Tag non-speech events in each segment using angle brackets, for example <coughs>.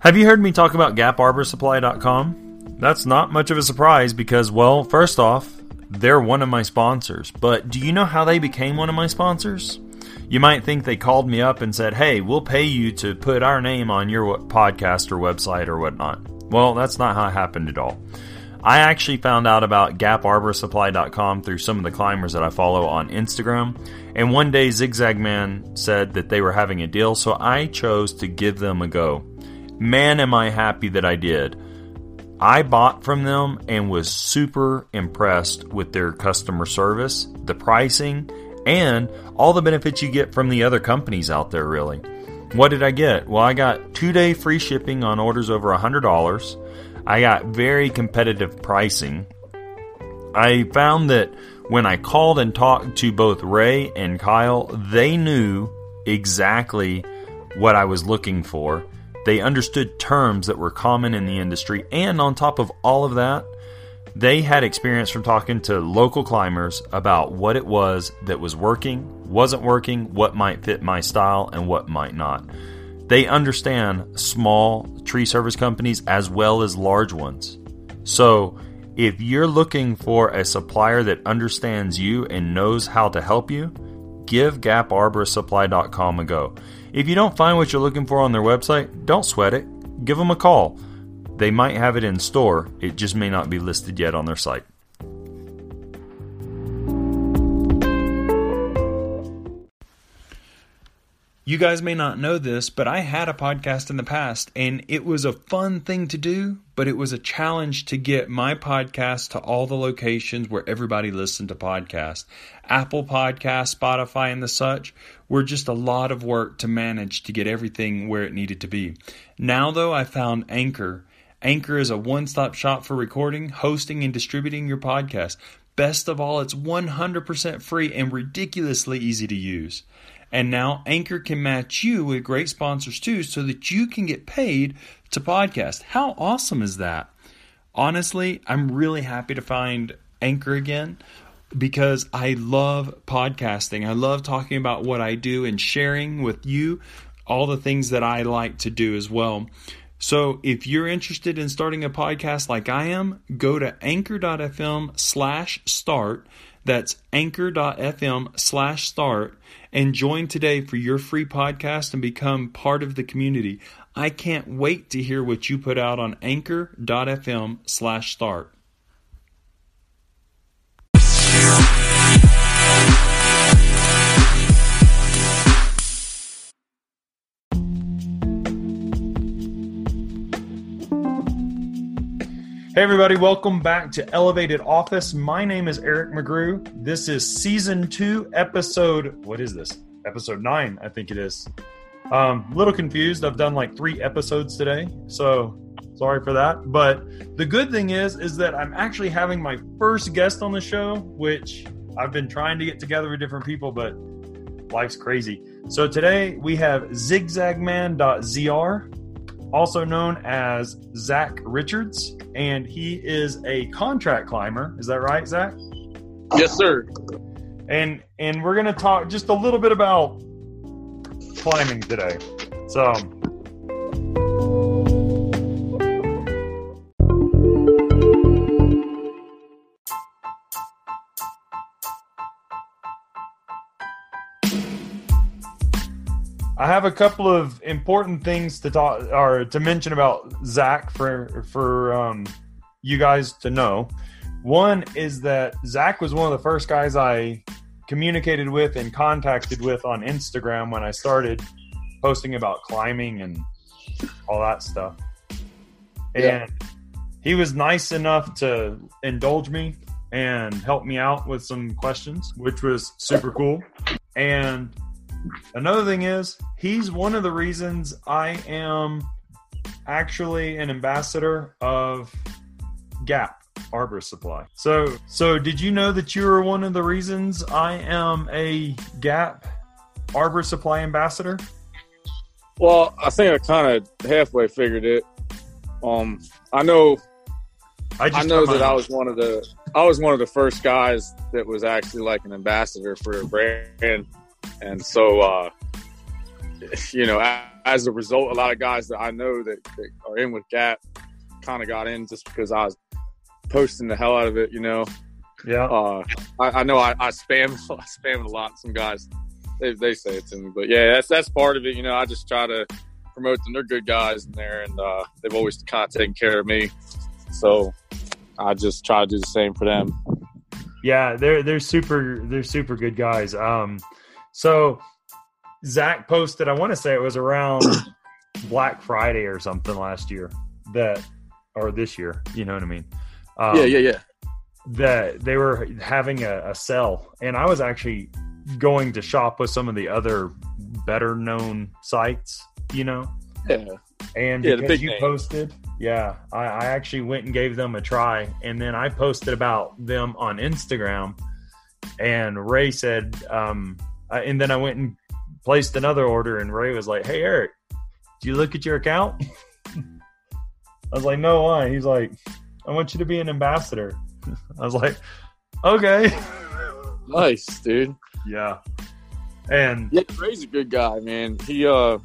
Have you heard me talk about GapArborSupply.com? That's not much of a surprise because, well, first off, they're one of my sponsors. But do you know how they became one of my sponsors? You might think they called me up and said, hey, we'll pay you to put our name on your podcast or website or whatnot. Well, that's not how it happened at all. I actually found out about GapArborSupply.com through some of the climbers that I follow on Instagram. And one day, Zigzag Man said that they were having a deal, so I chose to give them a go. Man, am I happy that I did. I bought from them and was super impressed with their customer service, the pricing, and all the benefits you get from the other companies out there, really. What did I get? Well, I got two day free shipping on orders over $100. I got very competitive pricing. I found that when I called and talked to both Ray and Kyle, they knew exactly what I was looking for they understood terms that were common in the industry, and on top of all of that, they had experience from talking to local climbers about what it was that was working, wasn't working, what might fit my style, and what might not. They understand small tree service companies as well as large ones. So, if you're looking for a supplier that understands you and knows how to help you, give GapArborSupply.com a go. If you don't find what you're looking for on their website, don't sweat it. Give them a call. They might have it in store, it just may not be listed yet on their site. You guys may not know this, but I had a podcast in the past, and it was a fun thing to do, but it was a challenge to get my podcast to all the locations where everybody listened to podcasts. Apple Podcast, Spotify, and the such were just a lot of work to manage to get everything where it needed to be. Now, though, I found Anchor. Anchor is a one stop shop for recording, hosting, and distributing your podcast. Best of all, it's 100% free and ridiculously easy to use. And now Anchor can match you with great sponsors too so that you can get paid to podcast. How awesome is that? Honestly, I'm really happy to find Anchor again because I love podcasting. I love talking about what I do and sharing with you all the things that I like to do as well. So if you're interested in starting a podcast like I am, go to anchor.fm slash start. That's anchor.fm slash start and join today for your free podcast and become part of the community. I can't wait to hear what you put out on anchor.fm slash start. Hey, everybody, welcome back to Elevated Office. My name is Eric McGrew. This is season two, episode, what is this? Episode nine, I think it is. Um, a little confused. I've done like three episodes today, so sorry for that. But the good thing is, is that I'm actually having my first guest on the show, which I've been trying to get together with different people, but life's crazy. So today we have zigzagman.zr also known as Zach Richards, and he is a contract climber. Is that right, Zach? Yes, sir. And and we're gonna talk just a little bit about climbing today. So I have a couple of important things to talk or to mention about Zach for for um, you guys to know. One is that Zach was one of the first guys I communicated with and contacted with on Instagram when I started posting about climbing and all that stuff. And yeah. he was nice enough to indulge me and help me out with some questions, which was super cool. And Another thing is, he's one of the reasons I am actually an ambassador of Gap Arbor Supply. So, so did you know that you were one of the reasons I am a Gap Arbor Supply ambassador? Well, I think I kind of halfway figured it. Um, I know, I, I know that I was one of the I was one of the first guys that was actually like an ambassador for a brand and so uh, you know as a result, a lot of guys that I know that, that are in with Gap kind of got in just because I was posting the hell out of it, you know. Yeah. Uh, I, I, know I, I spam <laughs> I spam a lot. Some guys they, they say it to me, but yeah, that's that's part of it. You know, I just try to promote them. They're good guys in there, and uh, they've always kind of taken care of me. So I just try to do the same for them. Yeah, they're they're super they're super good guys. Um, so Zach posted, I want to say it was around <coughs> Black Friday or something last year that, or this year, you know what I mean? Um, yeah, yeah, yeah. That they were having a, a sell, and I was actually going to shop with some of the other better known sites, you know? Yeah. And yeah, because you name. posted, yeah, I, I actually went and gave them a try. And then I posted about them on Instagram. And Ray said, um, and then I went and placed another order. And Ray was like, Hey, Eric, do you look at your account? I was like, No, why? He's like, I want you to be an ambassador. I was like, Okay. Nice, dude. Yeah. And yeah, Ray's a good guy, man. He uh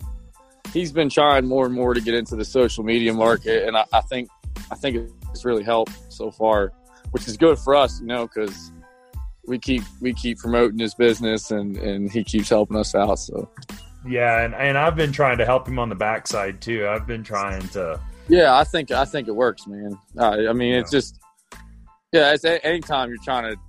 he's been trying more and more to get into the social media market, and I, I think I think it's really helped so far, which is good for us, you know, because we keep we keep promoting his business, and and he keeps helping us out. So yeah, and and I've been trying to help him on the backside too. I've been trying to. Yeah, I think I think it works, man. Uh, I mean, yeah. it's just yeah. It's anytime you're trying to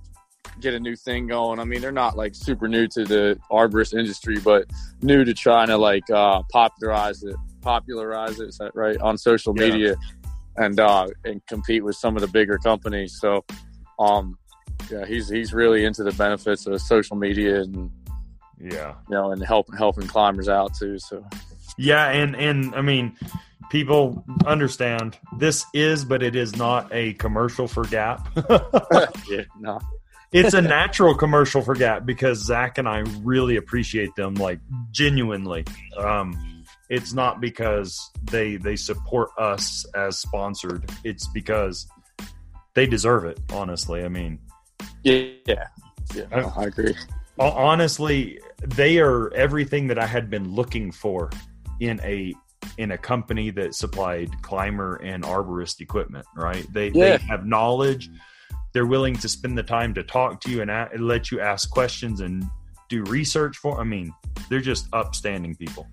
get a new thing going. I mean, they're not like super new to the arborist industry, but new to trying to like uh, popularize it, popularize it, right, on social media, yeah. and uh, and compete with some of the bigger companies. So, um, yeah, he's he's really into the benefits of social media and yeah, you know, and help helping climbers out too. So, yeah, and and I mean people understand this is but it is not a commercial for gap <laughs> <laughs> yeah no it's a natural commercial for Gap because Zach and I really appreciate them, like genuinely. Um, it's not because they they support us as sponsored. It's because they deserve it. Honestly, I mean, yeah, yeah, yeah I, I agree. Honestly, they are everything that I had been looking for in a in a company that supplied climber and arborist equipment. Right? They yeah. they have knowledge they're willing to spend the time to talk to you and, a- and let you ask questions and do research for. I mean, they're just upstanding people.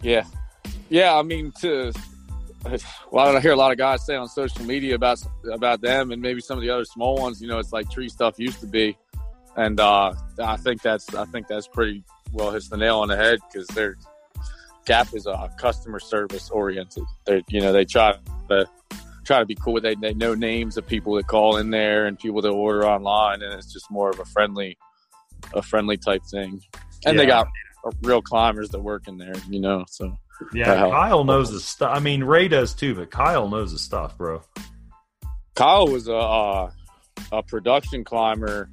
Yeah, yeah. I mean, to <laughs> well, I hear a lot of guys say on social media about about them and maybe some of the other small ones. You know, it's like tree stuff used to be, and uh, I think that's I think that's pretty well hits the nail on the head because their Gap is a uh, customer service oriented. They you know they try to try to be cool. They they know names of people that call in there and people that order online, and it's just more of a friendly, a friendly type thing. And yeah. they got real climbers that work in there, you know. So yeah, Kyle knows the stuff. I mean, Ray does too, but Kyle knows the stuff, bro. Kyle was a uh, a production climber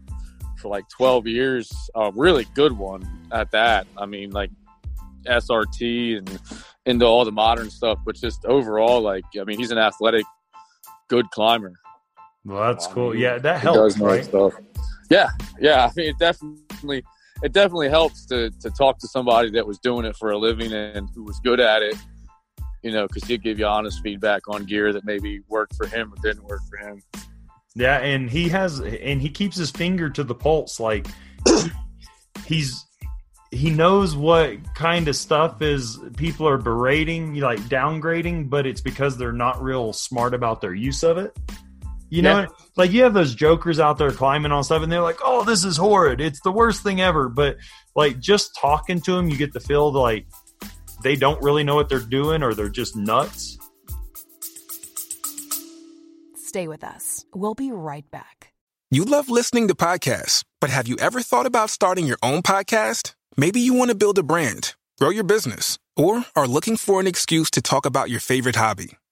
for like 12 years, a really good one at that. I mean, like SRT and into all the modern stuff, but just overall, like, I mean, he's an athletic good climber. Well, that's cool. Yeah, that helps. Right? Stuff. Yeah, yeah. I mean, it definitely it definitely helps to to talk to somebody that was doing it for a living and who was good at it. You know, because he'd give you honest feedback on gear that maybe worked for him or didn't work for him. Yeah, and he has, and he keeps his finger to the pulse. Like <coughs> he's he knows what kind of stuff is people are berating, like downgrading, but it's because they're not real smart about their use of it. You know, yeah. like you have those jokers out there climbing on stuff, and they're like, "Oh, this is horrid! It's the worst thing ever." But like, just talking to them, you get the feel like they don't really know what they're doing, or they're just nuts. Stay with us. We'll be right back. You love listening to podcasts, but have you ever thought about starting your own podcast? Maybe you want to build a brand, grow your business, or are looking for an excuse to talk about your favorite hobby.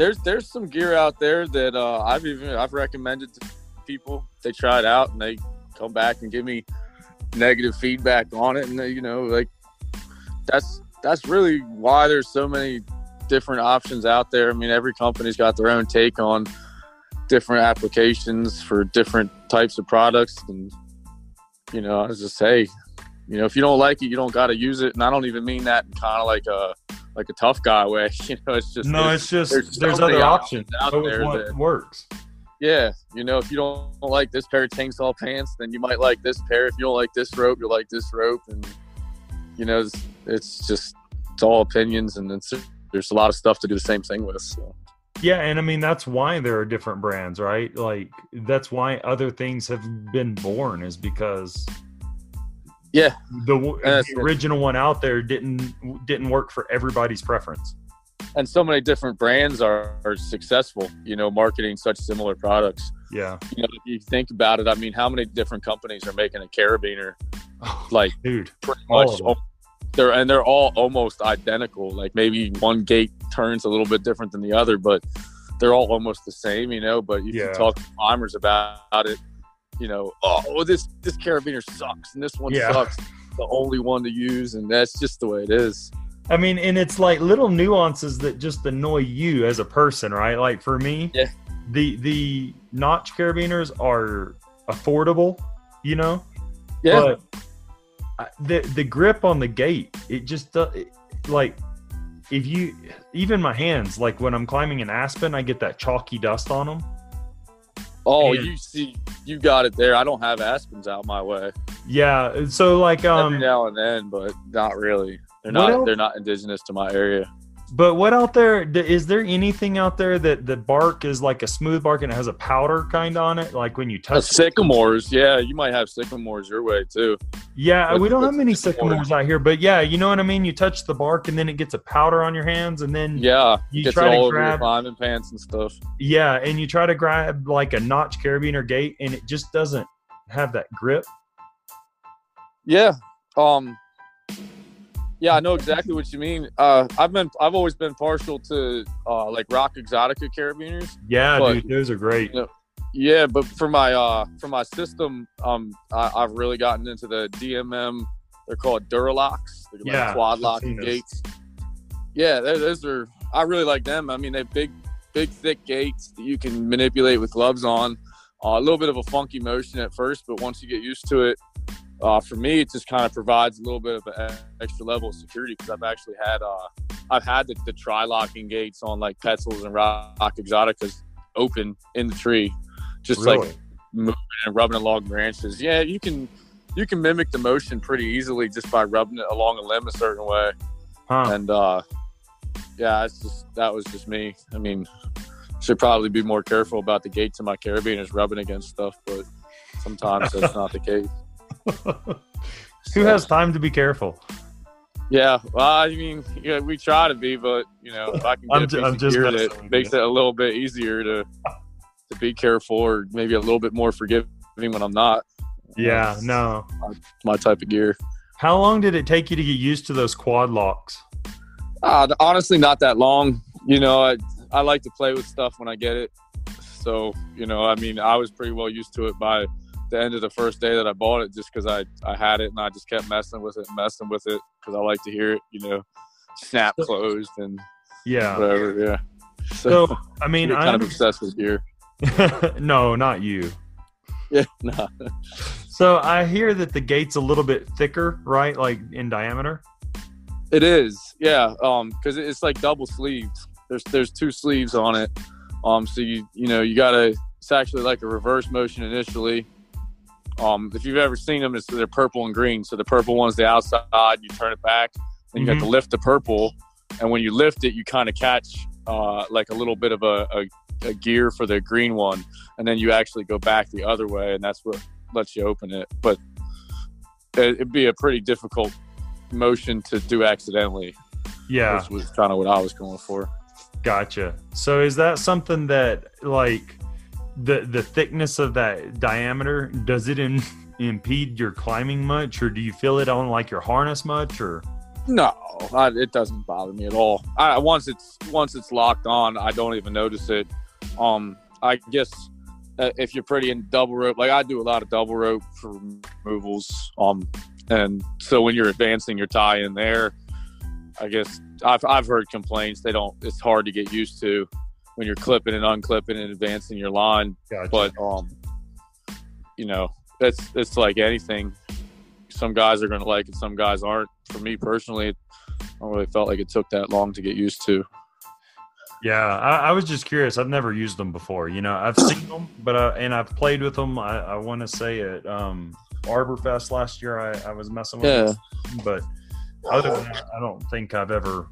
there's there's some gear out there that uh, I've even I've recommended to people. They try it out and they come back and give me negative feedback on it, and they, you know, like that's that's really why there's so many different options out there. I mean, every company's got their own take on different applications for different types of products, and you know, I was just say, you know, if you don't like it, you don't got to use it. And I don't even mean that in kind of like a like a tough guy way. <laughs> You know, it's just no, it's just there's, there's other options out there that works. Yeah, you know, if you don't like this pair of chainsaw pants, then you might like this pair. If you don't like this rope, you'll like this rope, and you know, it's, it's just it's all opinions, and it's there's a lot of stuff to do the same thing with. So. Yeah, and I mean that's why there are different brands, right? Like that's why other things have been born is because yeah, the, uh, the original one out there didn't didn't work for everybody's preference. And so many different brands are, are successful, you know, marketing such similar products. Yeah. You know, if you think about it, I mean, how many different companies are making a carabiner? Oh, like, dude, pretty much. They're and they're all almost identical. Like maybe one gate turns a little bit different than the other, but they're all almost the same, you know. But you yeah. can talk to climbers about it, you know, oh, this this carabiner sucks and this one yeah. sucks. The only one to use, and that's just the way it is. I mean, and it's like little nuances that just annoy you as a person, right? Like for me, yeah. the the notch carabiners are affordable, you know. Yeah. But the the grip on the gate, it just uh, it, like if you even my hands, like when I'm climbing an aspen, I get that chalky dust on them. Oh, and, you see, you got it there. I don't have aspens out my way. Yeah, so like um, every now and then, but not really. They're not. They're not indigenous to my area. But what out there? Is there anything out there that the bark is like a smooth bark and it has a powder kind on it? Like when you touch uh, sycamores, yeah, you might have sycamores your way too. Yeah, we don't have many sycamores out here, but yeah, you know what I mean. You touch the bark and then it gets a powder on your hands, and then yeah, you gets try to grab climbing pants and stuff. Yeah, and you try to grab like a notch carabiner gate, and it just doesn't have that grip. Yeah, um, yeah, I know exactly what you mean. Uh, I've been, I've always been partial to uh, like Rock Exotica carabiners. Yeah, but, dude, those are great. You know, yeah, but for my uh, for my system, um, I, have really gotten into the DMM. They're called Duralocks. They're yeah, like quad lock gates. Yeah, those are. I really like them. I mean, they have big, big, thick gates that you can manipulate with gloves on. Uh, a little bit of a funky motion at first, but once you get used to it, uh, for me, it just kind of provides a little bit of an extra level of security because I've actually had uh, I've had the, the tri locking gates on like Petzls and Rock Exoticas open in the tree, just really? like moving and rubbing along branches. Yeah, you can you can mimic the motion pretty easily just by rubbing it along a limb a certain way. Huh. And uh, yeah, it's just that was just me. I mean, should probably be more careful about the gates in my carabiners rubbing against stuff, but sometimes that's <laughs> not the case. <laughs> Who has time to be careful? Yeah, well, I mean, yeah, we try to be, but you know, if I can get I'm, a piece of gear that makes it a little bit easier to to be careful, or maybe a little bit more forgiving when I'm not. Yeah, no, my, my, type of gear. How long did it take you to get used to those quad locks? Uh, honestly, not that long. You know, I I like to play with stuff when I get it, so you know, I mean, I was pretty well used to it by the end of the first day that I bought it just because I, I had it and I just kept messing with it and messing with it because I like to hear it, you know, snap closed and yeah, whatever. Yeah. So, so <laughs> I mean, I'm kind of obsessed with gear. <laughs> no, not you. Yeah, <laughs> no. so I hear that the gate's a little bit thicker, right? Like in diameter. It is, yeah. Um, because it's like double sleeves. There's there's two sleeves on it. Um, so you you know you gotta. It's actually like a reverse motion initially, um, if you've ever seen them, it's, they're purple and green. So the purple one's the outside. You turn it back, and you mm-hmm. got to lift the purple. And when you lift it, you kind of catch uh, like a little bit of a, a, a, gear for the green one, and then you actually go back the other way, and that's what lets you open it. But it, it'd be a pretty difficult motion to do accidentally. Yeah, was, was kind of what I was going for. Gotcha. So is that something that like the the thickness of that diameter does it in, <laughs> impede your climbing much or do you feel it on like your harness much or No, I, it doesn't bother me at all. I, once it's once it's locked on, I don't even notice it. Um, I guess uh, if you're pretty in double rope, like I do a lot of double rope for removals. Um, and so when you're advancing your tie in there, I guess I've I've heard complaints they don't. It's hard to get used to when you're clipping and unclipping and advancing your line. Gotcha. But um, you know, it's it's like anything. Some guys are going to like it, some guys aren't. For me personally, I don't really felt like it took that long to get used to. Yeah, I, I was just curious. I've never used them before. You know, I've seen them, but uh, and I've played with them. I, I want to say at um, Arbor Fest last year, I, I was messing with yeah. them, but other than that, I don't think I've ever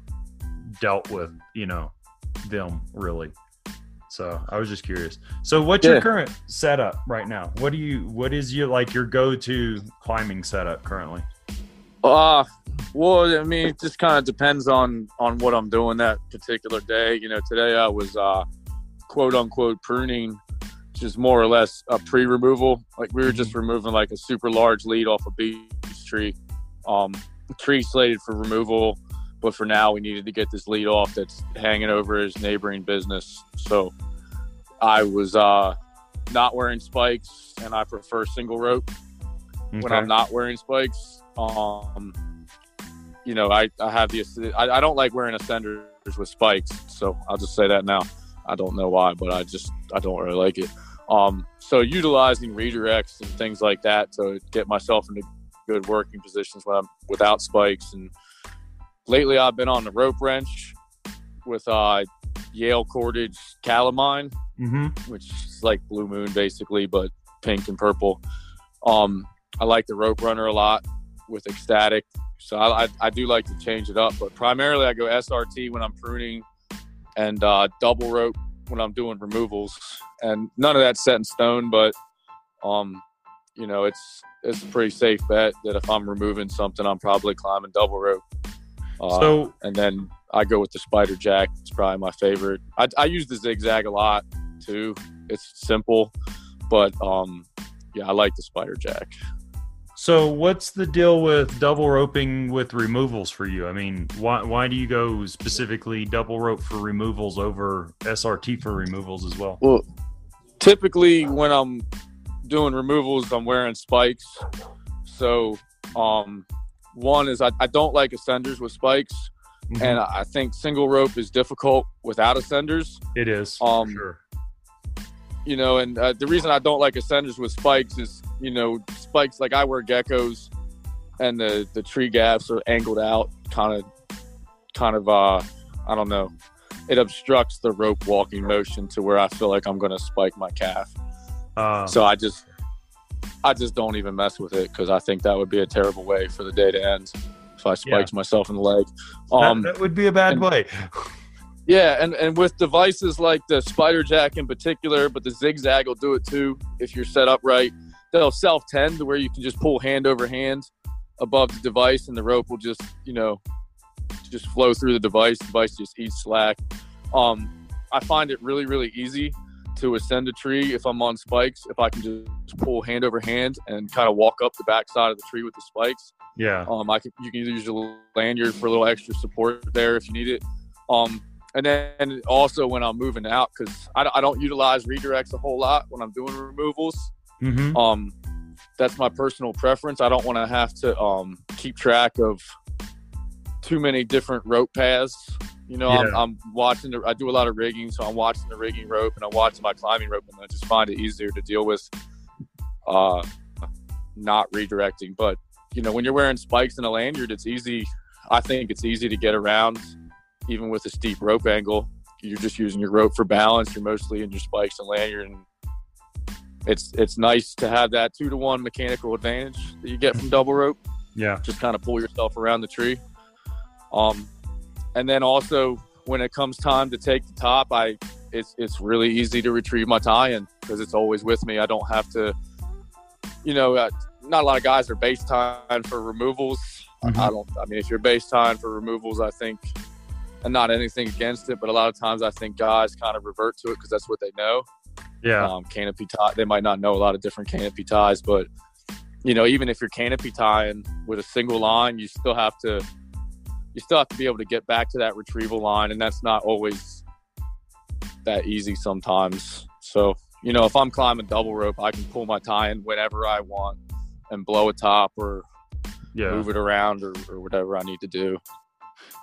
dealt with you know them really. So I was just curious. So what's yeah. your current setup right now? What do you what is your like your go to climbing setup currently? Uh well, I mean, it just kind of depends on on what I'm doing that particular day. You know, today I was uh quote unquote pruning, which is more or less a pre removal. Like we were just mm-hmm. removing like a super large lead off a beech tree. Um tree slated for removal but for now, we needed to get this lead off that's hanging over his neighboring business. So I was uh, not wearing spikes, and I prefer single rope okay. when I'm not wearing spikes. Um, you know, I, I have the I, I don't like wearing ascenders with spikes, so I'll just say that now. I don't know why, but I just I don't really like it. Um, so utilizing redirects and things like that to get myself into good working positions when I'm without spikes and lately I've been on the rope wrench with uh, Yale cordage calamine, mm-hmm. which is like Blue Moon basically, but pink and purple. Um, I like the rope runner a lot with ecstatic, so I, I, I, do like to change it up. But primarily, I go SRT when I'm pruning and uh, double rope when I'm doing removals. And none of that's set in stone, but um, you know, it's it's a pretty safe bet that if I'm removing something, I'm probably climbing double rope. Uh, so and then I go with the spider jack. It's probably my favorite. I, I use the zigzag a lot too. It's simple, but um, yeah, I like the spider jack. So what's the deal with double roping with removals for you? I mean, why why do you go specifically double rope for removals over SRT for removals as well? Well, typically when I'm doing removals, I'm wearing spikes. So um, one is I, I don't like ascenders with spikes, mm-hmm. and I think single rope is difficult without ascenders. It is. Um, sure. You know, and uh, the reason I don't like ascenders with spikes is, you know, spikes like I wear geckos, and the the tree gaffs are angled out, kind of, kind of. uh I don't know. It obstructs the rope walking motion to where I feel like I'm going to spike my calf. Uh, so I just I just don't even mess with it because I think that would be a terrible way for the day to end if I spiked yeah. myself in the leg. Um, that, that, would be a bad and, way. yeah, and, and with devices like the Spider Jack in particular, but the Zigzag will do it too if you're set up right. They'll self tend to where you can just pull hand over hand above the device and the rope will just, you know, just flow through the device. The device just eats slack. Um, I find it really, really easy to ascend a tree if I'm on spikes, if I can just pull hand over hand and kind of walk up the backside of the tree with the spikes. Yeah. Um, I can you can either use your lanyard for a little extra support there if you need it. Um, and then also when I'm moving out, because I, I, don't utilize redirects a whole lot when I'm doing removals. Mm-hmm. Um, that's my personal preference. I don't want to have to um, keep track of too many different rope paths you know, yeah. I'm, I'm, watching. The, I do a lot of rigging, so I'm watching the rigging rope and I'm watching my climbing rope, and I just find it easier to deal with, uh, not redirecting. But you know, when you're wearing spikes and a lanyard, it's easy. I think it's easy to get around, even with a steep rope angle. You're just using your rope for balance. You're mostly in your spikes and lanyard, and it's it's nice to have that two to one mechanical advantage that you get from double rope. Yeah, just kind of pull yourself around the tree. Um, and then also when it comes time to take the top, I it's it's really easy to retrieve my tie-in because it's always with me. I don't have to, you know, uh, not a lot of guys are base tying for removals. Mm-hmm. I don't. I mean, if you're base tying for removals, I think, and not anything against it, but a lot of times I think guys kind of revert to it because that's what they know. Yeah. Um, canopy tie. They might not know a lot of different canopy ties, but you know, even if you're canopy tying with a single line, you still have to you still have to be able to get back to that retrieval line, and that's not always that easy sometimes. So, you know, if I'm climbing double rope, I can pull my tie in whenever I want and blow a top or yeah. move it around or, or whatever I need to do.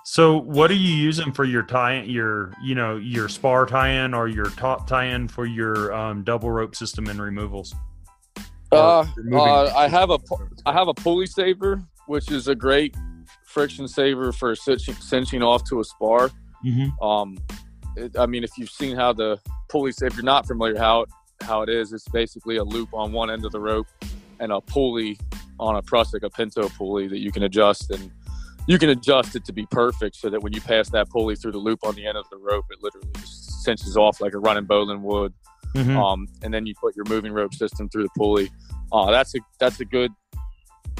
So, what are you using for your tie? In your you know your spar tie-in or your top tie-in for your um, double rope system and removals? Uh, uh, I have a I have a pulley saver, which is a great friction saver for cinching, cinching off to a spar. Mm-hmm. Um, it, I mean, if you've seen how the pulley, if you're not familiar how it, how it is, it's basically a loop on one end of the rope and a pulley on a Prusik, a Pinto pulley that you can adjust and you can adjust it to be perfect so that when you pass that pulley through the loop on the end of the rope, it literally just cinches off like a running bowline would. Mm-hmm. Um, and then you put your moving rope system through the pulley. Uh, that's a that's a good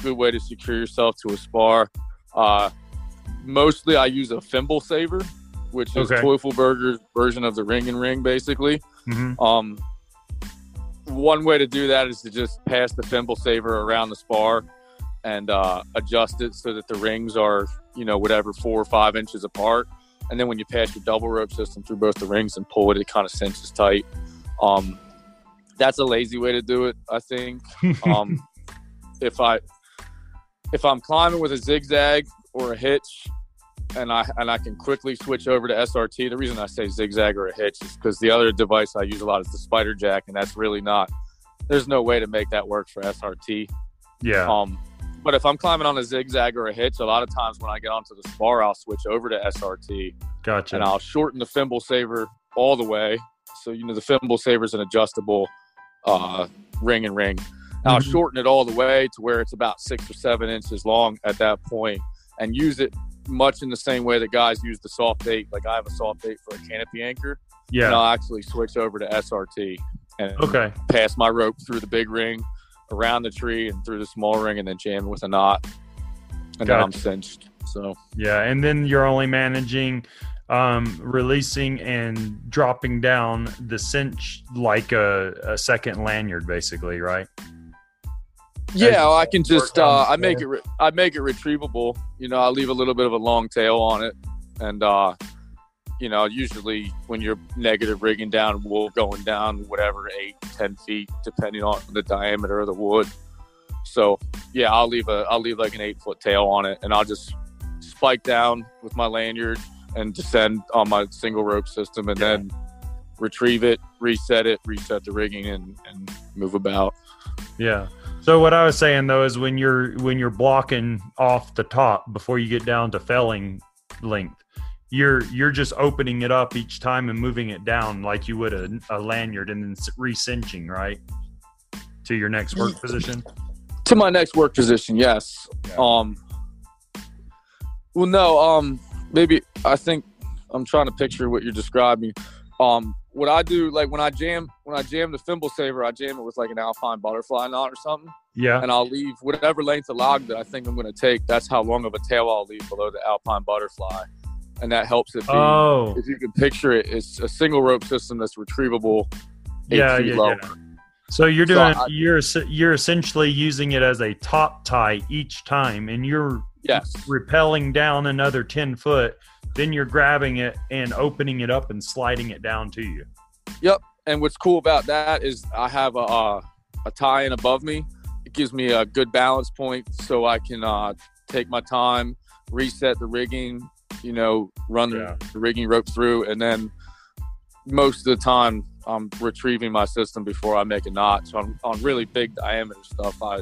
good way to secure yourself to a spar. Uh, mostly, I use a thimble saver, which is okay. Teufelberger's version of the ring and ring, basically. Mm-hmm. Um, one way to do that is to just pass the thimble saver around the spar and uh, adjust it so that the rings are, you know, whatever four or five inches apart. And then when you pass your double rope system through both the rings and pull it, it kind of cinches tight. Um, that's a lazy way to do it, I think. <laughs> Um, if I if I'm climbing with a zigzag or a hitch, and I and I can quickly switch over to SRT. The reason I say zigzag or a hitch is because the other device I use a lot is the spider jack, and that's really not. There's no way to make that work for SRT. Yeah. Um, but if I'm climbing on a zigzag or a hitch, a lot of times when I get onto the spar, I'll switch over to SRT. Gotcha. And I'll shorten the thimble saver all the way. So you know the thimble saver is an adjustable uh, ring and ring. Mm-hmm. I'll shorten it all the way to where it's about six or seven inches long at that point, and use it much in the same way that guys use the soft bait. Like I have a soft bait for a canopy anchor. Yeah. And I'll actually switch over to SRT and okay. pass my rope through the big ring, around the tree, and through the small ring, and then jam it with a knot. And gotcha. then I'm cinched. So yeah, and then you're only managing um, releasing and dropping down the cinch like a, a second lanyard, basically, right? Yeah, I can just uh, I make it re- I make it retrievable. You know, I leave a little bit of a long tail on it, and uh, you know, usually when you're negative rigging down wool going down whatever eight ten feet, depending on the diameter of the wood. So yeah, I'll leave a I'll leave like an eight foot tail on it, and I'll just spike down with my lanyard and descend on my single rope system, and yeah. then retrieve it, reset it, reset the rigging, and and move about. Yeah. So what I was saying though is when you're when you're blocking off the top before you get down to felling length, you're you're just opening it up each time and moving it down like you would a, a lanyard and then recinching right to your next work position. To my next work position, yes. Yeah. Um. Well, no. Um. Maybe I think I'm trying to picture what you're describing. Um what I do, like when I jam, when I jam the thimble saver, I jam it with like an alpine butterfly knot or something. Yeah. And I'll leave whatever length of log that I think I'm going to take. That's how long of a tail I'll leave below the alpine butterfly, and that helps it. Be, oh. If you can picture it, it's a single rope system that's retrievable. Yeah, yeah, lower. yeah. So you're doing so I, you're you're essentially using it as a top tie each time, and you're yes repelling down another ten foot then you're grabbing it and opening it up and sliding it down to you. Yep. And what's cool about that is I have a, uh, a tie in above me. It gives me a good balance point so I can uh, take my time, reset the rigging, you know, run yeah. the rigging rope through, and then most of the time I'm retrieving my system before I make a knot. So on, on really big diameter stuff, I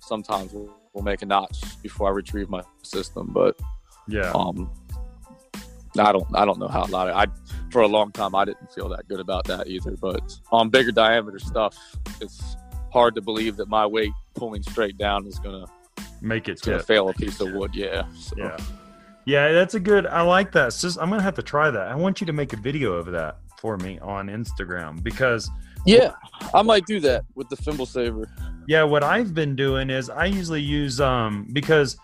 sometimes will, will make a notch before I retrieve my system. But yeah, um, I don't I don't know how a lot of I for a long time I didn't feel that good about that either. But on bigger diameter stuff, it's hard to believe that my weight pulling straight down is gonna make it gonna fail a piece of wood. Yeah. So. Yeah. Yeah, that's a good. I like that. just, I'm gonna have to try that. I want you to make a video of that for me on Instagram because. Yeah, I might do that with the thimble saver. Yeah, what I've been doing is I usually use um because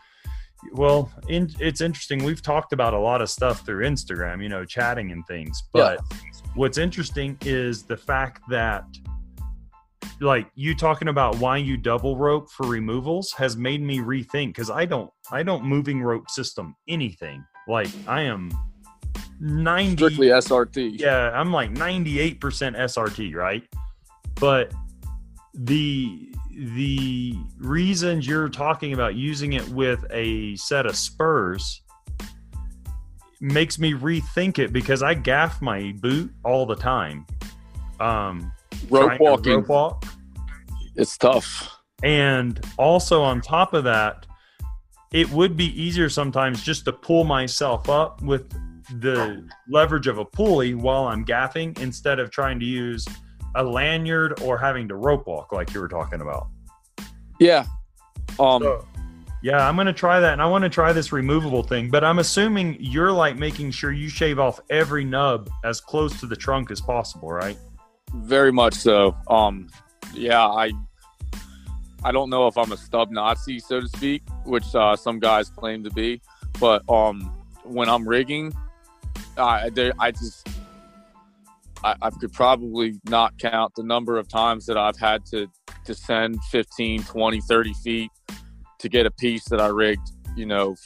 well, in, it's interesting. We've talked about a lot of stuff through Instagram, you know, chatting and things. But yeah. what's interesting is the fact that like you talking about why you double rope for removals has made me rethink because I don't I don't moving rope system anything. Like I am 90 strictly SRT. Yeah, I'm like 98% SRT, right? But the the reasons you're talking about using it with a set of spurs makes me rethink it because I gaff my boot all the time. Um, rope walking, rope walk. It's tough. And also on top of that, it would be easier sometimes just to pull myself up with the leverage of a pulley while I'm gaffing instead of trying to use a lanyard or having to rope walk like you were talking about. Yeah. Um so, yeah, I'm going to try that and I want to try this removable thing, but I'm assuming you're like making sure you shave off every nub as close to the trunk as possible, right? Very much so. Um yeah, I I don't know if I'm a stub Nazi, so to speak, which uh, some guys claim to be, but um when I'm rigging, I I just I, I, could probably not count the number of times that I've had to descend 15, 20, 30 feet to get a piece that I rigged, you know,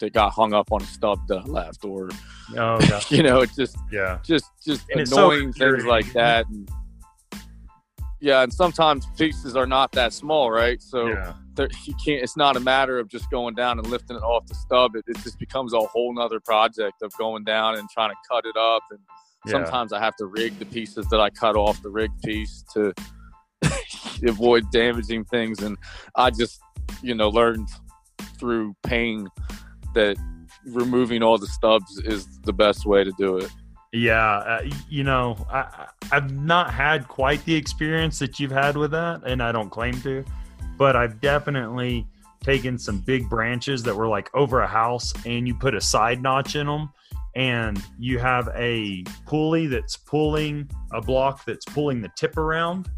that got hung up on a stub that I left or, oh, <laughs> you know, it's just, yeah, just, just and annoying so things like that. And, yeah. And sometimes pieces are not that small, right? So yeah. you can't, it's not a matter of just going down and lifting it off the stub. It, it just becomes a whole nother project of going down and trying to cut it up and, yeah. Sometimes I have to rig the pieces that I cut off the rig piece to <laughs> avoid damaging things. And I just, you know, learned through pain that removing all the stubs is the best way to do it. Yeah, uh, you know, I, I've not had quite the experience that you've had with that, and I don't claim to, but I've definitely taken some big branches that were like over a house, and you put a side notch in them, and you have a pulley that's pulling a block that's pulling the tip around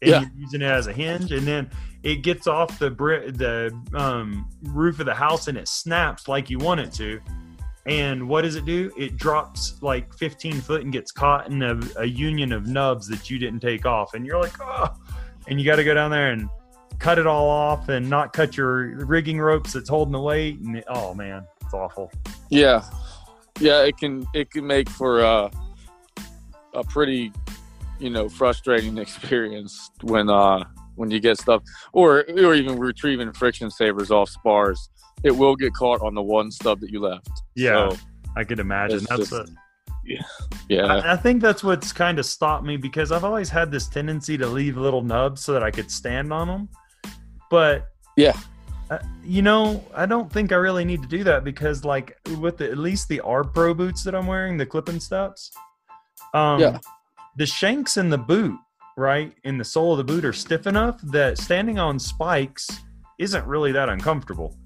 and yeah. you're using it as a hinge and then it gets off the the um, roof of the house and it snaps like you want it to. And what does it do? It drops like 15 foot and gets caught in a, a union of nubs that you didn't take off. And you're like oh and you got to go down there and cut it all off and not cut your rigging ropes that's holding the weight and it, oh man it's awful yeah yeah, it can it can make for a, a pretty you know frustrating <laughs> experience when uh when you get stuff or or even retrieving friction savers off spars. It will get caught on the one stub that you left. Yeah, so I could imagine. That's just, a, yeah, yeah. I, I, think that's what's kind of stopped me because I've always had this tendency to leave little nubs so that I could stand on them. But yeah, uh, you know, I don't think I really need to do that because, like, with the, at least the ARB Pro boots that I'm wearing, the clipping steps, um, yeah, the shanks in the boot, right, in the sole of the boot are stiff enough that standing on spikes isn't really that uncomfortable.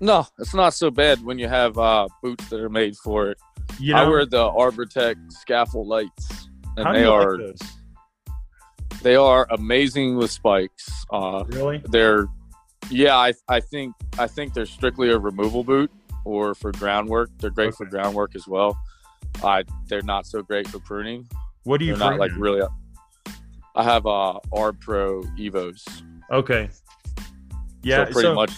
No, it's not so bad when you have uh, boots that are made for it. You know, I wear the Arbortec Scafell Lites, and they are like they are amazing with spikes. Uh, really, they're yeah, I, I think I think they're strictly a removal boot or for groundwork. They're great okay. for groundwork as well. Uh, they're not so great for pruning. What do you? They're not like really. I have uh ARB Pro Evos. Okay. Yeah, so pretty so, much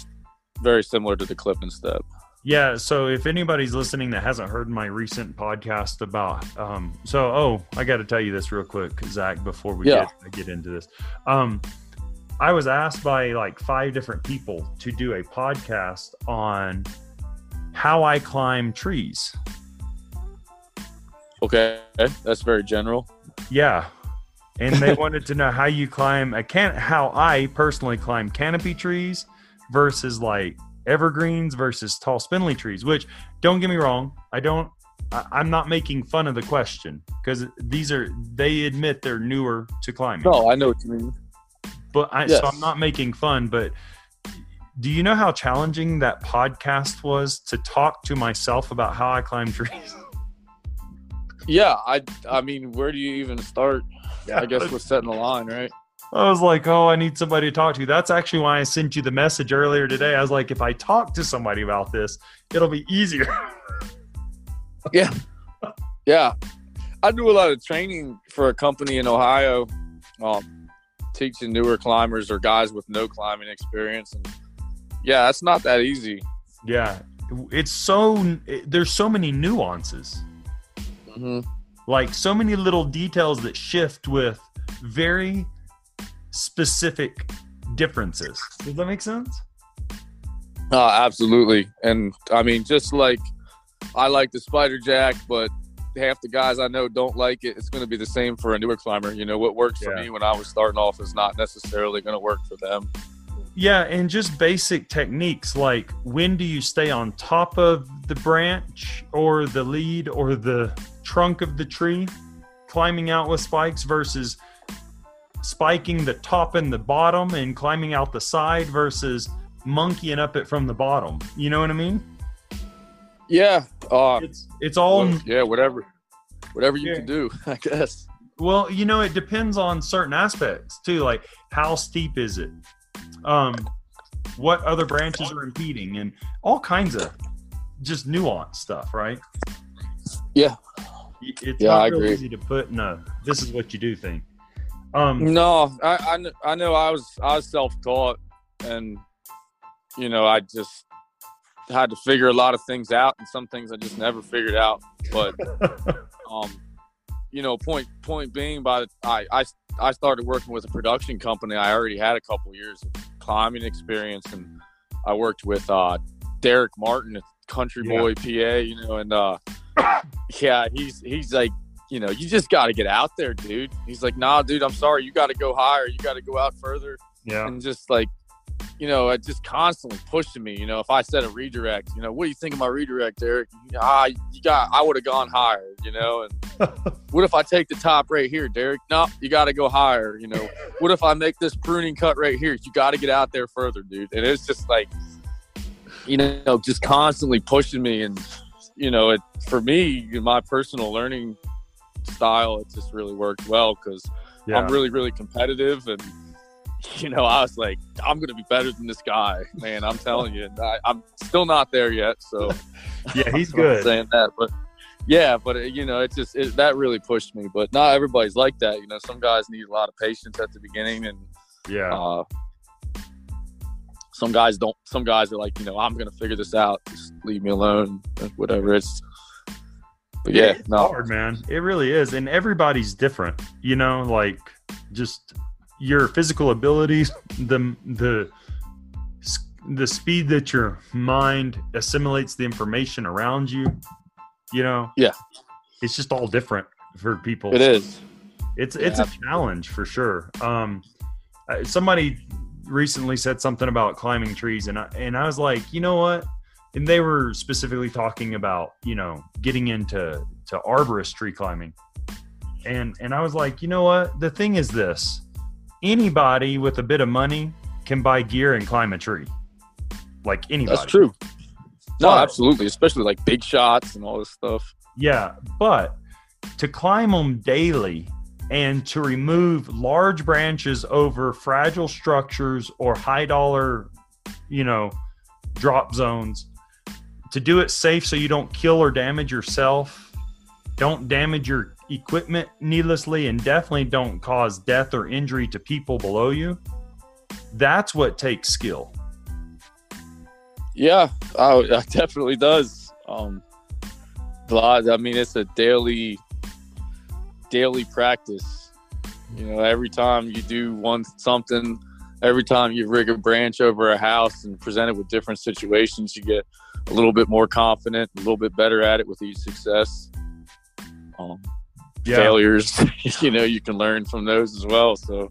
very similar to the clip and step. Yeah, so if anybody's listening that hasn't heard my recent podcast about, um, so oh, I got to tell you this real quick, Zach, before we yeah. get, get into this. Um, I was asked by like five different people to do a podcast on how I climb trees. Okay, that's very general. Yeah. And they <laughs> wanted to know how you climb a can how I personally climb canopy trees versus like evergreens versus tall spindly trees, which don't get me wrong, I don't I, am not making fun of the question because these are they admit they're newer to climbing. No, I know what you mean. But I, yes. so I'm not making fun, but do you know how challenging that podcast was to talk to myself about how I climb trees? <laughs> Yeah, I I mean, where do you even start? Yeah, I guess we're setting the line, right? I was like, oh, I need somebody to talk to. That's actually why I sent you the message earlier today. I was like, if I talk to somebody about this, it'll be easier. <laughs> yeah. Yeah. I do a lot of training for a company in Ohio um, teaching newer climbers or guys with no climbing experience. And yeah, that's not that easy. Yeah, it's so there's so many nuances. Mm-hmm. Like so many little details that shift with very specific differences. Does that make sense? Uh, absolutely. And I mean, just like I like the spider jack, but half the guys I know don't like it. It's going to be the same for a newer climber. You know, what worked for yeah. me when I was starting off is not necessarily going to work for them. Yeah, and just basic techniques like when do you stay on top of the branch or the lead or the trunk of the tree climbing out with spikes versus spiking the top and the bottom and climbing out the side versus monkeying up it from the bottom. You know what I mean? Yeah. Uh, it's it's all yeah, whatever. Whatever you yeah. can do, <laughs> I guess. Well, you know, it depends on certain aspects too, like how steep is it? Um what other branches are impeding and all kinds of just nuance stuff, right? Yeah. It's yeah, not I agree. easy to put in a this is what you do thing. Um No, I I, I know I was I was self taught and you know, I just had to figure a lot of things out, and some things I just never figured out. But, <laughs> um, you know, point point being, by the, I, I I started working with a production company. I already had a couple years of climbing experience, and I worked with uh, Derek Martin, Country yeah. Boy, PA. You know, and uh, yeah, he's he's like, you know, you just got to get out there, dude. He's like, nah, dude, I'm sorry, you got to go higher, you got to go out further. Yeah, and just like you know, it just constantly pushing me. You know, if I said a redirect, you know, what do you think of my redirect, Derek? Ah, you got, I would have gone higher. You know, and <laughs> what if I take the top right here, Derek? No, you got to go higher. You know, what if I make this pruning cut right here? You got to get out there further, dude. And it's just like, you know, just constantly pushing me, and you know, it for me, my personal learning style, it just really worked well because yeah. I'm really, really competitive and <laughs> you know, I was like, I'm going to be better than this guy, man. I'm telling you, I, am still not there yet. So, <laughs> yeah, he's good saying that, but yeah, but it, you know, it just it, that really pushed me. But not everybody's like that. You know, some guys need a lot of patience at the beginning, and yeah, uh, some guys don't. Some guys are like, you know, I'm going to figure this out. Just leave me alone, whatever. It's but yeah, it's no. hard, man. It really is, and everybody's different. You know, like just your physical abilities, the the the speed that your mind assimilates the information around you, you know. Yeah. It's just all different for people. It is. It's it's yeah. a challenge for sure. Um somebody recently said something about climbing trees and I, and I was like, "You know what?" And they were specifically talking about, you know, getting into to arborist tree climbing. And and I was like, "You know what? The thing is this anybody with a bit of money can buy gear and climb a tree. Like anybody. That's true. No, but, absolutely. Especially like big shots and all this stuff. Yeah. But to climb them daily and to remove large branches over fragile structures or high dollar, you know, drop zones, to do it safe so you don't kill or damage yourself, don't damage your equipment needlessly and definitely don't cause death or injury to people below you. That's what takes skill. Yeah, oh, it definitely does. Um, lot. I mean, it's a daily, daily practice. You know, every time you do one something, every time you rig a branch over a house and present it with different situations, you get a little bit more confident, a little bit better at it with each success. Um, yeah. failures, <laughs> you know, you can learn from those as well. So,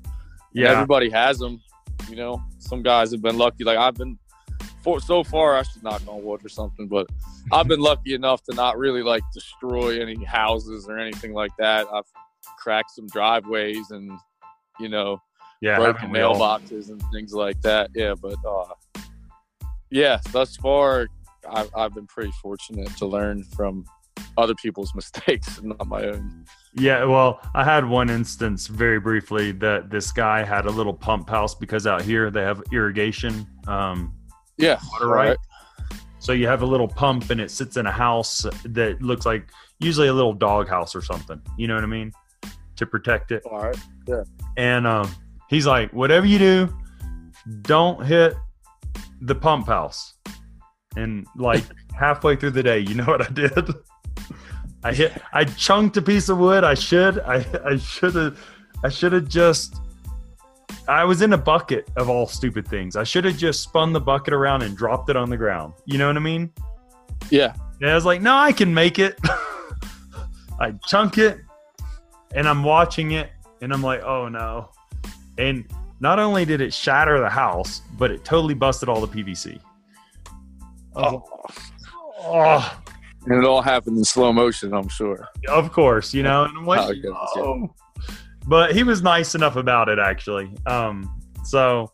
yeah, everybody has them. You know, some guys have been lucky. Like I've been, for so far, I should knock on wood or something, but <laughs> I've been lucky enough to not really like destroy any houses or anything like that. I've cracked some driveways and, you know, yeah, broken mailboxes and things like that. Yeah, but uh, yeah, thus far, I've, I've been pretty fortunate to learn from other people's <laughs> mistakes, and not my own. Yeah, well, I had one instance very briefly that this guy had a little pump house because out here they have irrigation. Um, yeah, water right. right. So you have a little pump and it sits in a house that looks like usually a little dog house or something. You know what I mean? to protect it. All right. Yeah. And um, he's like, whatever you do, don't hit the pump house. And like <laughs> halfway through the day, you know what I did? I hit I chunked a piece of wood. I should I I should have I should have just I was in a bucket of all stupid things. I should have just spun the bucket around and dropped it on the ground. You know what I mean? Yeah. And I was like, no, I can make it. <laughs> I chunk it and I'm watching it and I'm like, oh no. And not only did it shatter the house, but it totally busted all the PVC. Oh. oh. And it all happened in slow motion, I'm sure. Of course, you know. And oh. But he was nice enough about it, actually. Um, so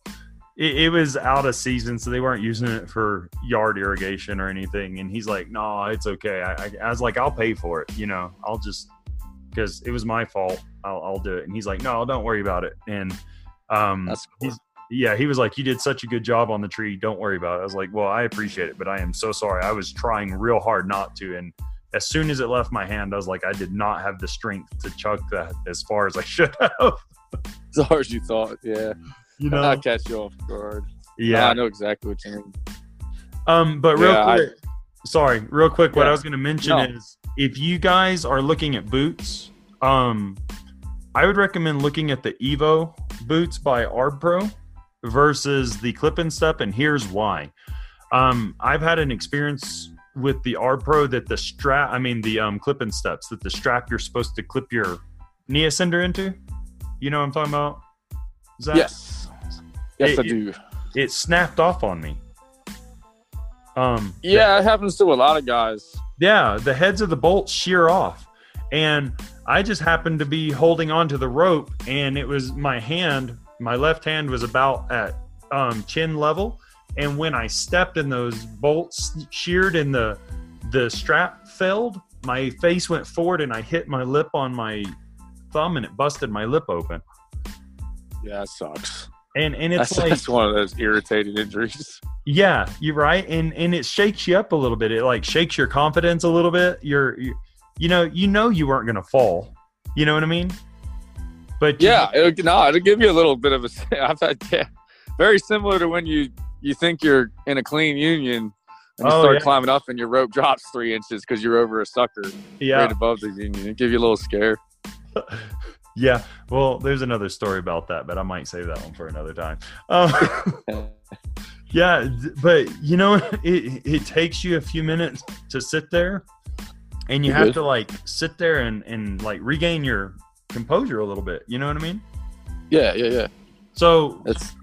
it, it, was out of season, so they weren't using it for yard irrigation or anything. And he's like, "No, it's okay." I, I, I was like, "I'll pay for it. You know, I'll just because it was my fault. I'll, I'll do it." And he's like, "No, don't worry about it." And um, that's cool. Yeah, he was like, "You did such a good job on the tree. Don't worry about it." I was like, "Well, I appreciate it, but I am so sorry. I was trying real hard not to." And as soon as it left my hand, I was like, I did not have the strength to chuck that as far as I should <laughs> have. as hard as you thought, yeah. You know, I'll catch you off guard. Yeah, I know exactly what you mean. Um, but real yeah, quick, I, sorry, real quick, yeah. what I was going to mention no. is if you guys are looking at boots, um, I would recommend looking at the Evo boots by Arb Pro versus the Clip and Step, and here's why. Um, I've had an experience with the Arb Pro that the strap, I mean the um, clip and steps, that the strap you're supposed to clip your knee ascender into. You know what I'm talking about? Yes. Yes, it, I do. It, it, snapped off on me. Um. Yeah, it happens to a lot of guys. Yeah, the heads of the bolts shear off, and I just happened to be holding on to the rope, and it was my hand. My left hand was about at um, chin level, and when I stepped and those bolts sheared and the the strap failed, my face went forward and I hit my lip on my thumb and it busted my lip open. Yeah, it sucks. And and it's that's, like that's one of those irritating injuries. Yeah, you're right. And and it shakes you up a little bit. It like shakes your confidence a little bit. You're, you, you know, you know you weren't gonna fall. You know what I mean? But yeah, you, it'll, no, it'll give you a little bit of a. <laughs> I've had yeah, very similar to when you you think you're in a clean union and you oh, start yeah. climbing up and your rope <laughs> drops three inches because you're over a sucker yeah. right above the union. It give you a little scare. <laughs> yeah. Well, there's another story about that, but I might save that one for another time. Um, yeah, but you know, it, it takes you a few minutes to sit there and you have to like sit there and, and like regain your composure a little bit. You know what I mean? Yeah, yeah, yeah. So it's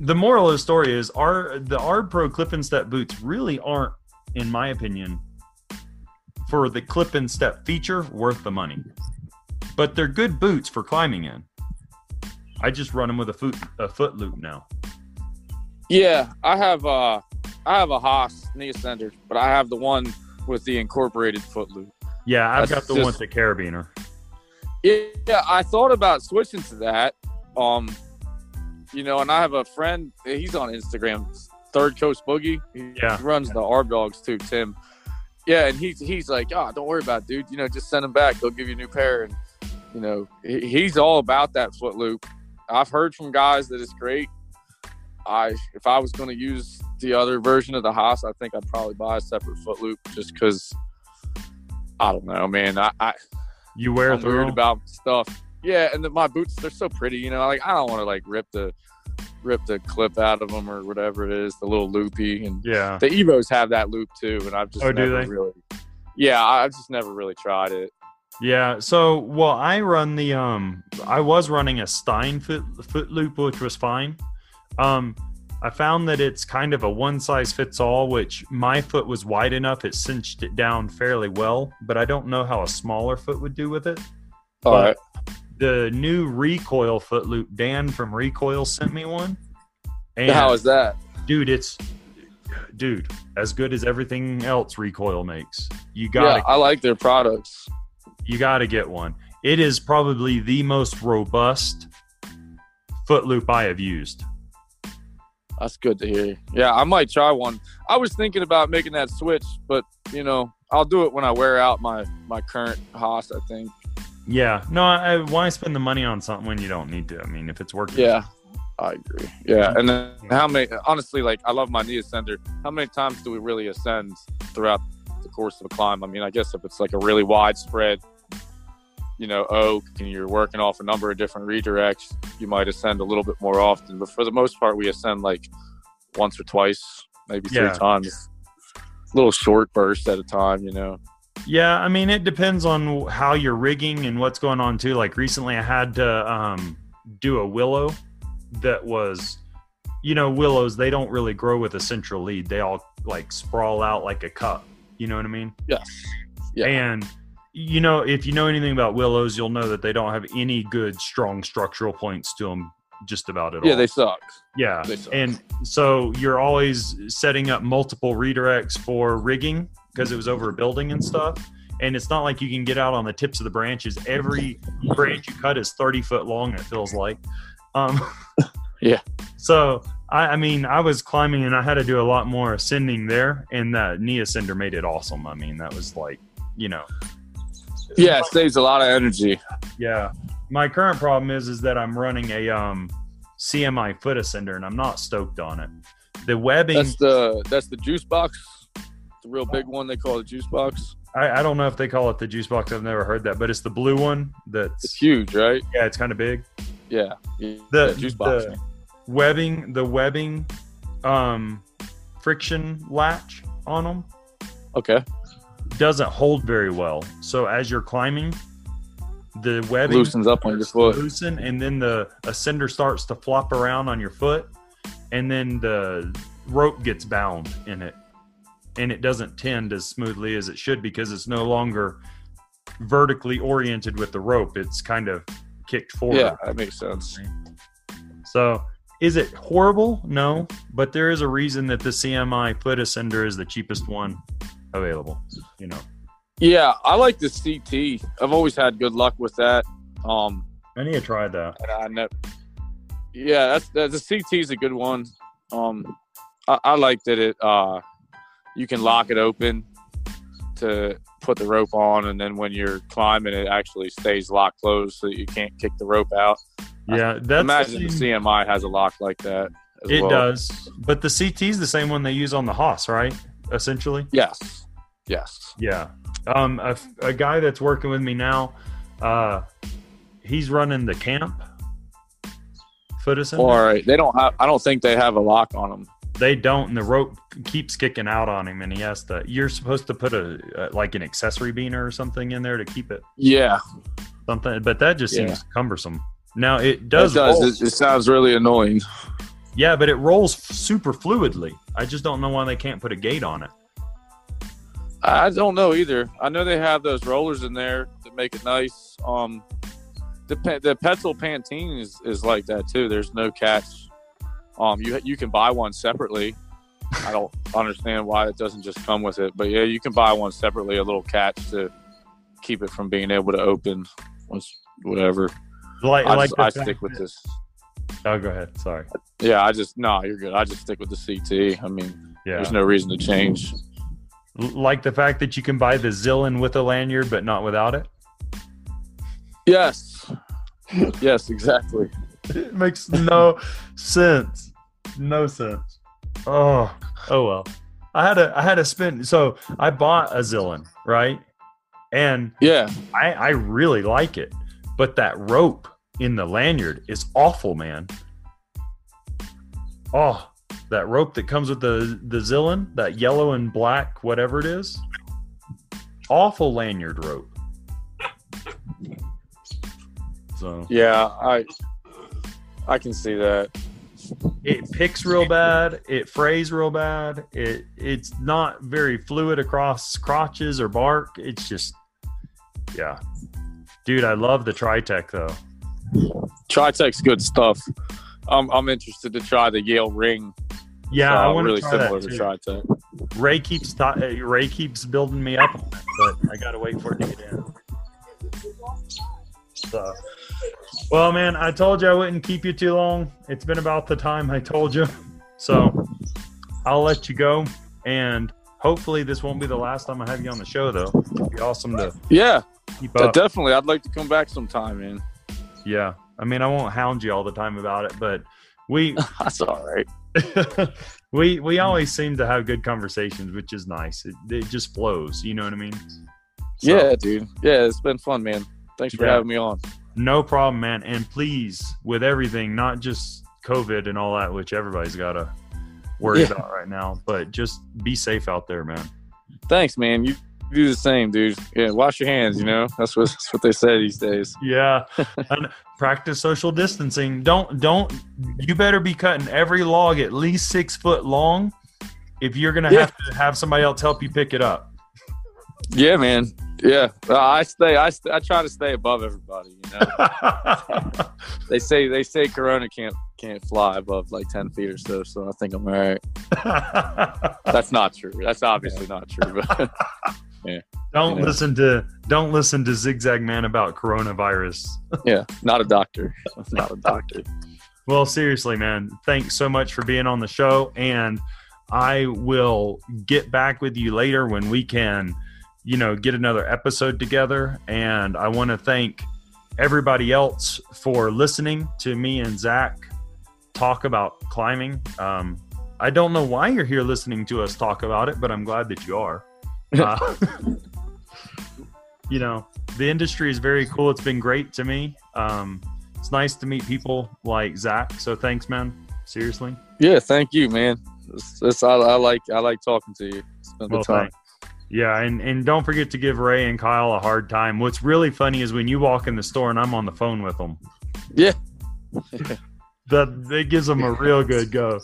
the moral of the story is our the Arb Pro clip and step boots really aren't, in my opinion, for the clip and step feature worth the money. But they're good boots for climbing in. I just run them with a foot a foot loop now. Yeah, I have uh I have a Haas knee ascender, but I have the one with the incorporated foot loop. Yeah, I've That's got the just, one with the carabiner. Yeah, I thought about switching to that. Um, you know, and I have a friend. He's on Instagram, Third Coast Boogie. He yeah. runs the Arb Dogs too, Tim. Yeah, and he's he's like, oh, don't worry about it, dude. You know, just send him back. They'll give you a new pair. And you know, he, he's all about that foot loop. I've heard from guys that it's great. I if I was going to use the other version of the Haas, I think I'd probably buy a separate foot loop just because I don't know, man. I, I you wear I'm weird about stuff. Yeah, and the, my boots they're so pretty. You know, like I don't want to like rip the rip the clip out of them or whatever it is, the little loopy. And yeah, the Evos have that loop too, and I've just oh, never really. Yeah, I've just never really tried it. Yeah, so well, I run the um, I was running a Stein foot foot loop, which was fine. Um, I found that it's kind of a one size fits all, which my foot was wide enough; it cinched it down fairly well. But I don't know how a smaller foot would do with it. All but, right the new recoil foot loop. Dan from Recoil sent me one. And how is that, dude? It's dude as good as everything else Recoil makes. You got. Yeah, I like their products. You got to get one. It is probably the most robust foot loop I have used. That's good to hear. Yeah, I might try one. I was thinking about making that switch, but you know, I'll do it when I wear out my my current Haas. I think Yeah, no. I, why spend the money on something when you don't need to? I mean, if it's working. Yeah, I agree. Yeah, and then how many? Honestly, like I love my knee ascender. How many times do we really ascend throughout the course of a climb? I mean, I guess if it's like a really widespread, you know, oak, and you're working off a number of different redirects, you might ascend a little bit more often. But for the most part, we ascend like once or twice, maybe three yeah. times. Little short bursts at a time, you know. Yeah, I mean, it depends on how you're rigging and what's going on too. Like recently, I had to um, do a willow that was, you know, willows. They don't really grow with a central lead. They all like sprawl out like a cup. You know what I mean? Yes. Yeah. And you know, if you know anything about willows, you'll know that they don't have any good, strong structural points to them. Just about at yeah, all. they suck. Yeah, they suck. and so you're always setting up multiple redirects for rigging because it was over a building and stuff. And it's not like you can get out on the tips of the branches. Every branch you cut is 30 foot long, it feels like. Um, <laughs> yeah. So, I, I, mean, I was climbing and I had to do a lot more ascending there. And that knee ascender made it awesome. I mean, that was like, you know. Yeah, it saves a lot of energy. Yeah. My current problem is is that I'm running a um, CMI foot ascender and I'm not stoked on it. The webbing. That's the that's the juice box the real big one they call it juice box. I, I, don't know if they call it the juice box. I've never heard that, but it's the blue one that's it's huge, right? Yeah, it's kind of big. Yeah, the yeah, juice box. The webbing, the webbing, um, friction latch on them. Okay. Doesn't hold very well. So as you're climbing, the webbing loosens up on your foot. Loosen, and then the ascender starts to flop around on your foot, and then the rope gets bound in it and it doesn't tend as smoothly as it should because it's no longer vertically oriented with the rope. It's kind of kicked forward. Yeah, that makes sense. So, is it horrible? No, but there is a reason that the CMI foot ascender is the cheapest one available. You know. Yeah, I like the CT. I've always had good luck with that. Um, I need to try that. I know. Yeah, that's, that's the CT is a good one. Um, I, I like that it uh you can lock it open to put the rope on, and then when you're climbing, it actually stays locked closed so you can't kick the rope out. Yeah, that's imagine the, the CMI has a lock like that. it well. does, but the CT is the same one they use on the Haas, right? Essentially. Yes. Yes. Yeah. Um, a, a guy that's working with me now, uh, he's running the camp foot ascender. All right. They don't have. I don't think they have a lock on them they don't and the rope keeps kicking out on him and he has to you're supposed to put a, a like an accessory beaner or something in there to keep it yeah something but that just yeah. seems cumbersome now it does, it, does. It, it, sounds really annoying yeah but it rolls super fluidly i just don't know why they can't put a gate on it i don't know either i know they have those rollers in there to make it nice um the, the Petzl Pantin is, is like that too. There's no catch um, you you can buy one separately. I don't <laughs> understand why it doesn't just come with it, but yeah, you can buy one separately, a little catch to keep it from being able to open once whatever. Like, I, like just, I stick with this. Oh, go ahead. Sorry. Yeah, I just no, you're good. I just stick with the CT. I mean, yeah. there's no reason to change. Like the fact that you can buy the Zillon with a lanyard, but not without it. Yes. yes, exactly. It makes no sense. No sense. Oh, oh well. I had a I had to spend so I bought a Zillon, right? And yeah, I, I really like it. But that rope in the lanyard is awful, man. Oh, that rope that comes with the the Zillon, that yellow and black, whatever it is. Awful lanyard rope. So yeah, I I can see that. It picks real bad. It frays real bad. It it's not very fluid across crotches or bark. It's just, yeah, dude. I love the Tritech though. Tritech's good stuff. I'm I'm interested to try the Yale Ring. Yeah, uh, I want really to try similar that to Tritech. Ray keeps ta- uh, Ray keeps building me up but I gotta wait for it to get in. So, well, man, I told you I wouldn't keep you too long. It's been about the time I told you. So I'll let you go. And hopefully this won't be the last time I have you on the show, though. It'd be awesome to yeah keep up. definitely, I'd like to come back sometime, man. Yeah, I mean, I won't hound you all the time about it, but we <laughs> that's all right. <laughs> we we always seem to have good conversations, which is nice. It, it just flows. You know what I mean? So, yeah, dude. Yeah, it's been fun, man. Thanks for yeah. having me on. No problem, man. And please, with everything, not just COVID and all that, which everybody's got to worry yeah. about right now, but just be safe out there, man. Thanks, man. You do the same, dude. Yeah, wash your hands. You know that's what that's what they say these days. Yeah, <laughs> and practice social distancing. Don't don't. You better be cutting every log at least six foot long if you're gonna yeah. have to have somebody else help you pick it up. Yeah, man. Yeah, uh, I stay. I st- I try to stay above everybody. You know, <laughs> they say they say Corona can't can't fly above like ten feet or so. So I think I'm all right. <laughs> That's not true. That's obviously not true. But <laughs> yeah, don't you know. listen to don't listen to Zigzag Man about coronavirus. <laughs> yeah, not a doctor. Not a doctor. well, seriously, man. Thanks so much for being on the show, and I will get back with you later when we can you know, get another episode together. And I want to thank everybody else for listening to me and Zach talk about climbing. Um, I don't know why you're here listening to us talk about it, but I'm glad that you are. <laughs> Uh, <laughs> you know, the industry is very cool. It's been great to me. Um, it's nice to meet people like Zach. So thanks, man. Seriously. Yeah, thank you, man. It's, it's I, I, like I like talking to you. It's well, good time. Thanks. Yeah, and, and don't forget to give Ray and Kyle a hard time. What's really funny is when you walk in the store and I'm on the phone with them. Yeah. <laughs> that it gives them a real good go.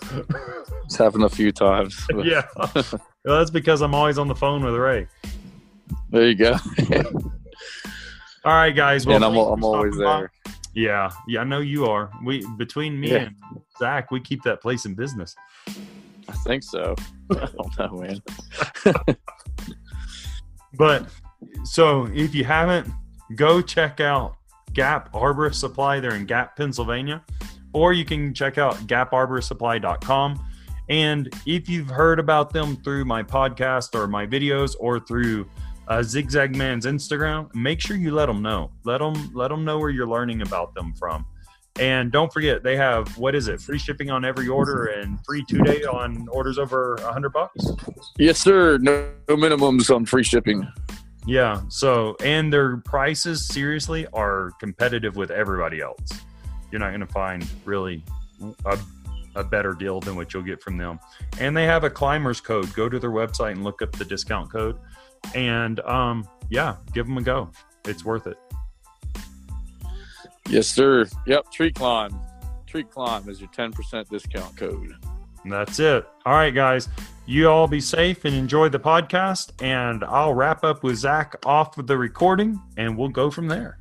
It's happened a few times. <laughs> yeah. Well, that's because I'm always on the phone with Ray. There you go. All right, guys. Well, and I'm, I'm always there. Yeah, yeah, I know you are. We between me yeah. and Zach, we keep that place in business. I think so. <laughs> I don't know, man. <laughs> but so if you haven't, go check out Gap Arborist Supply. They're in Gap, Pennsylvania. Or you can check out gaparboristsupply.com. And if you've heard about them through my podcast or my videos or through uh, Zigzag Man's Instagram, make sure you let them know. Let them let them know where you're learning about them from. And don't forget, they have what is it? Free shipping on every order and free two day on orders over a hundred bucks. Yes, sir. No, no minimums on free shipping. Yeah. So, and their prices seriously are competitive with everybody else. You're not going to find really a, a better deal than what you'll get from them. And they have a climbers code. Go to their website and look up the discount code. And um, yeah, give them a go. It's worth it. Yes, sir. Yep, Tree Climb. Tree Climb is your 10% discount code. And that's it. All right, guys. You all be safe and enjoy the podcast. And I'll wrap up with Zach off with the recording and we'll go from there.